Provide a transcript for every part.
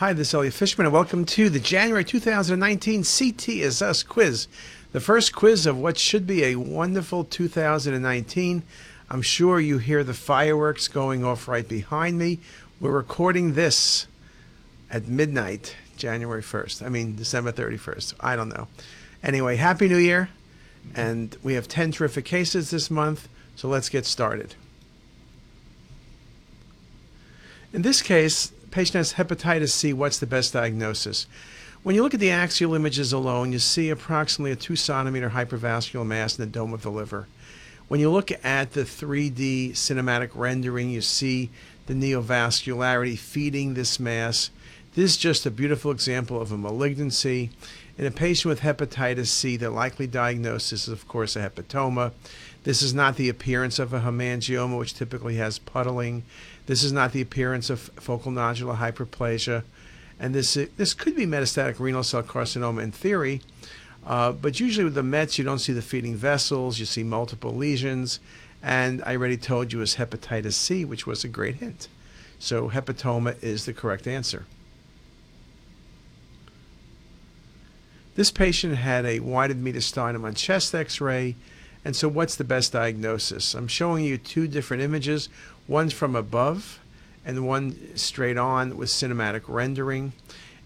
Hi, this is Elliot Fishman, and welcome to the January 2019 CT Us quiz. The first quiz of what should be a wonderful 2019. I'm sure you hear the fireworks going off right behind me. We're recording this at midnight, January 1st. I mean, December 31st. I don't know. Anyway, Happy New Year. And we have 10 terrific cases this month, so let's get started. In this case, patient has hepatitis C, what's the best diagnosis? When you look at the axial images alone, you see approximately a 2 centimeter hypervascular mass in the dome of the liver. When you look at the 3D cinematic rendering, you see the neovascularity feeding this mass. This is just a beautiful example of a malignancy. In a patient with hepatitis C, the likely diagnosis is, of course, a hepatoma. This is not the appearance of a hemangioma, which typically has puddling. This is not the appearance of focal nodular hyperplasia. And this, this could be metastatic renal cell carcinoma in theory, uh, but usually with the METs, you don't see the feeding vessels, you see multiple lesions. And I already told you it's hepatitis C, which was a great hint. So hepatoma is the correct answer. This patient had a widened mediastinum on chest x-ray. And so what's the best diagnosis? I'm showing you two different images. one from above and one straight on with cinematic rendering.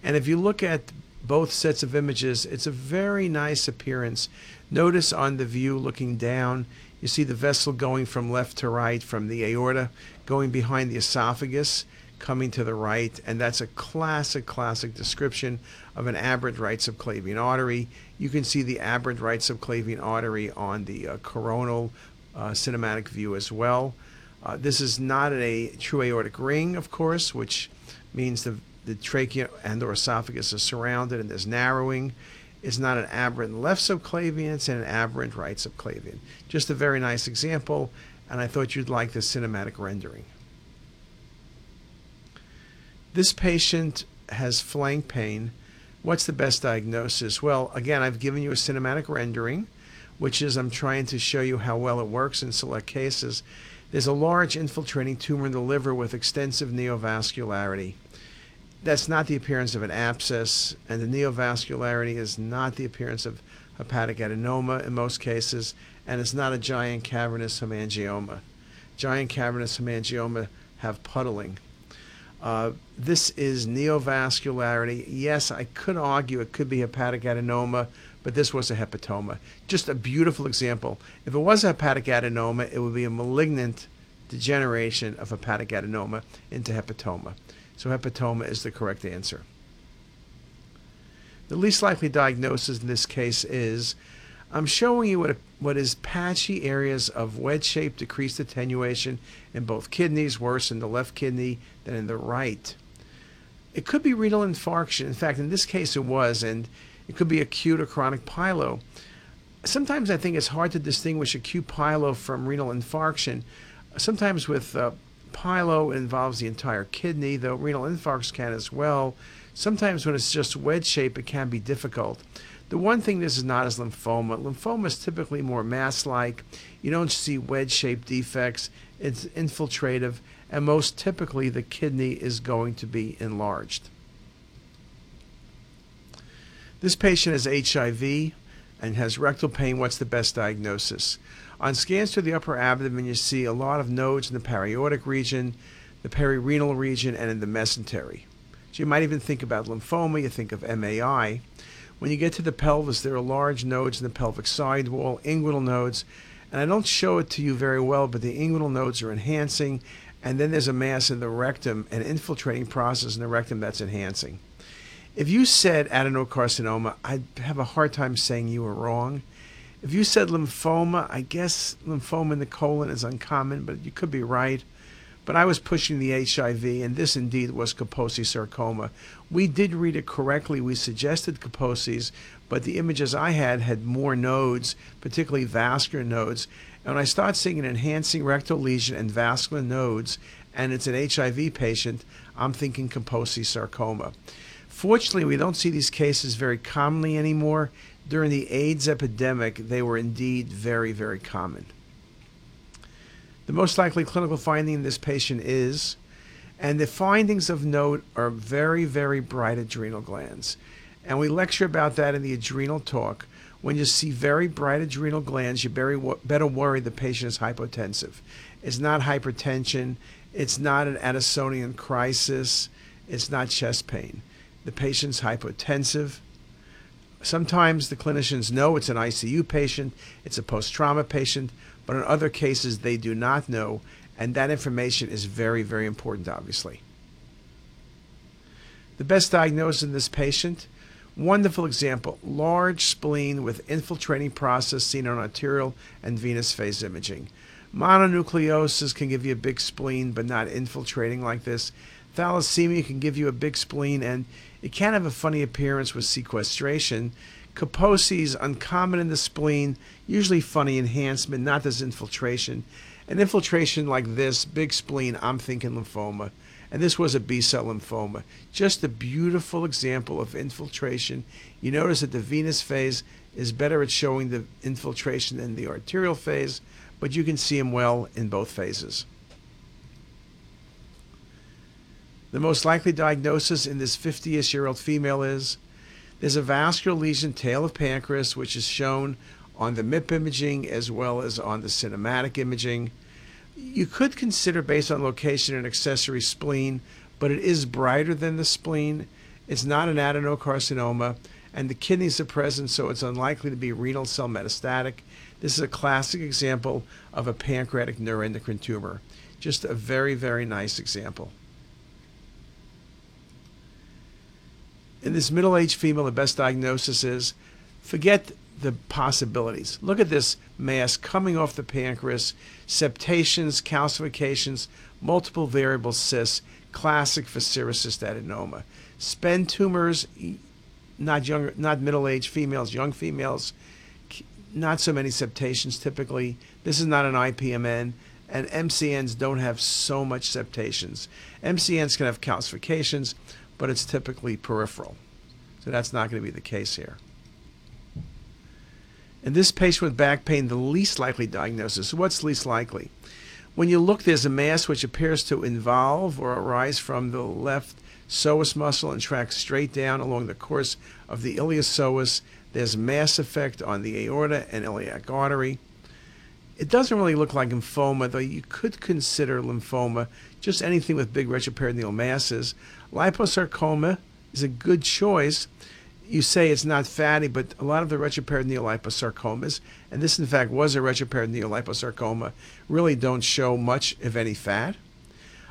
And if you look at both sets of images, it's a very nice appearance. Notice on the view looking down, you see the vessel going from left to right, from the aorta, going behind the esophagus, coming to the right, and that's a classic, classic description of an aberrant right subclavian artery. You can see the aberrant right subclavian artery on the uh, coronal uh, cinematic view as well. Uh, this is not a true aortic ring, of course, which means the, the trachea and or esophagus is surrounded and there's narrowing. It's not an aberrant left subclavian, it's an aberrant right subclavian. Just a very nice example, and I thought you'd like the cinematic rendering. This patient has flank pain. What's the best diagnosis? Well, again, I've given you a cinematic rendering, which is I'm trying to show you how well it works in select cases. There's a large infiltrating tumor in the liver with extensive neovascularity. That's not the appearance of an abscess, and the neovascularity is not the appearance of hepatic adenoma in most cases, and it's not a giant cavernous hemangioma. Giant cavernous hemangioma have puddling. Uh, this is neovascularity. Yes, I could argue it could be hepatic adenoma, but this was a hepatoma. Just a beautiful example. If it was a hepatic adenoma, it would be a malignant degeneration of hepatic adenoma into hepatoma. So hepatoma is the correct answer. The least likely diagnosis in this case is I'm showing you what, what is patchy areas of wedge-shaped decreased attenuation in both kidneys, worse in the left kidney than in the right. It could be renal infarction. In fact, in this case it was, and it could be acute or chronic pyelo. Sometimes I think it's hard to distinguish acute pyelo from renal infarction. Sometimes with uh, pyelo, it involves the entire kidney, though renal infarcts can as well. Sometimes when it's just wedge shape, it can be difficult. The one thing this is not is lymphoma. Lymphoma is typically more mass like. You don't see wedge shaped defects, it's infiltrative, and most typically the kidney is going to be enlarged. This patient has HIV and has rectal pain. What's the best diagnosis? On scans to the upper abdomen, you see a lot of nodes in the paraortic region, the perirenal region, and in the mesentery. So you might even think about lymphoma, you think of MAI. When you get to the pelvis, there are large nodes in the pelvic sidewall, inguinal nodes, and I don't show it to you very well, but the inguinal nodes are enhancing, and then there's a mass in the rectum, an infiltrating process in the rectum that's enhancing. If you said adenocarcinoma, I'd have a hard time saying you were wrong. If you said lymphoma, I guess lymphoma in the colon is uncommon, but you could be right. But I was pushing the HIV, and this indeed was Kaposi sarcoma. We did read it correctly. We suggested Kaposi's, but the images I had had more nodes, particularly vascular nodes. And when I start seeing an enhancing rectal lesion and vascular nodes, and it's an HIV patient, I'm thinking Kaposi sarcoma. Fortunately, we don't see these cases very commonly anymore. During the AIDS epidemic, they were indeed very, very common. The most likely clinical finding in this patient is And the findings of note are very, very bright adrenal glands. And we lecture about that in the adrenal talk. When you see very bright adrenal glands, you better worry the patient is hypotensive. It's not hypertension. It's not an Addisonian crisis. It's not chest pain. The patient's hypotensive. Sometimes the clinicians know it's an ICU patient, it's a post trauma patient, but in other cases they do not know, and that information is very, very important, obviously. The best diagnosis in this patient wonderful example large spleen with infiltrating process seen on arterial and venous phase imaging. Mononucleosis can give you a big spleen, but not infiltrating like this. Thalassemia can give you a big spleen, and it can have a funny appearance with sequestration. Kaposi is uncommon in the spleen, usually funny enhancement, not this infiltration. An infiltration like this, big spleen, I'm thinking lymphoma. And this was a B cell lymphoma. Just a beautiful example of infiltration. You notice that the venous phase is better at showing the infiltration than the arterial phase but you can see them well in both phases. The most likely diagnosis in this 50ish year old female is there's a vascular lesion, tail of pancreas, which is shown on the MIP imaging as well as on the cinematic imaging. You could consider, based on location, an accessory spleen, but it is brighter than the spleen. It's not an adenocarcinoma, and the kidneys are present, so it's unlikely to be renal cell metastatic. This is a classic example of a pancreatic neuroendocrine tumor. Just a very, very nice example. In this middle aged female, the best diagnosis is forget the possibilities. Look at this mass coming off the pancreas, septations, calcifications, multiple variable cysts, classic for serous cystadenoma. SPEN tumors, not young, not middle-aged females, young females, not so many septations typically. This is not an IPMN, and MCNs don't have so much septations. MCNs can have calcifications, but it's typically peripheral. So that's not going to be the case here. In this patient with back pain, the least likely diagnosis, what's least likely? When you look, there's a mass which appears to involve or arise from the left psoas muscle and track straight down along the course of the iliopsoas there's mass effect on the aorta and iliac artery. It doesn't really look like lymphoma, though you could consider lymphoma just anything with big retroperitoneal masses. Liposarcoma is a good choice. You say it's not fatty, but a lot of the retroperitoneal liposarcomas, and this in fact was a retroperitoneal liposarcoma, really don't show much, if any, fat.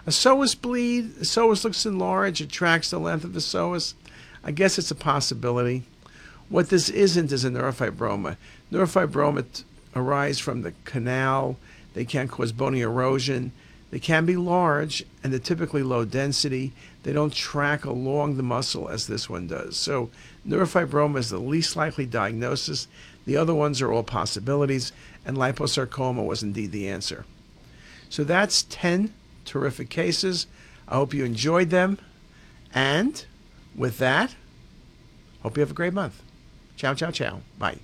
A psoas bleed, the psoas looks enlarged, it tracks the length of the psoas. I guess it's a possibility. What this isn't is a neurofibroma. Neurofibroma arise from the canal. They can cause bony erosion. They can be large and they're typically low density. They don't track along the muscle as this one does. So neurofibroma is the least likely diagnosis. The other ones are all possibilities, and liposarcoma was indeed the answer. So that's 10 terrific cases. I hope you enjoyed them. And with that, hope you have a great month. Ciao, ciao, ciao. Bye.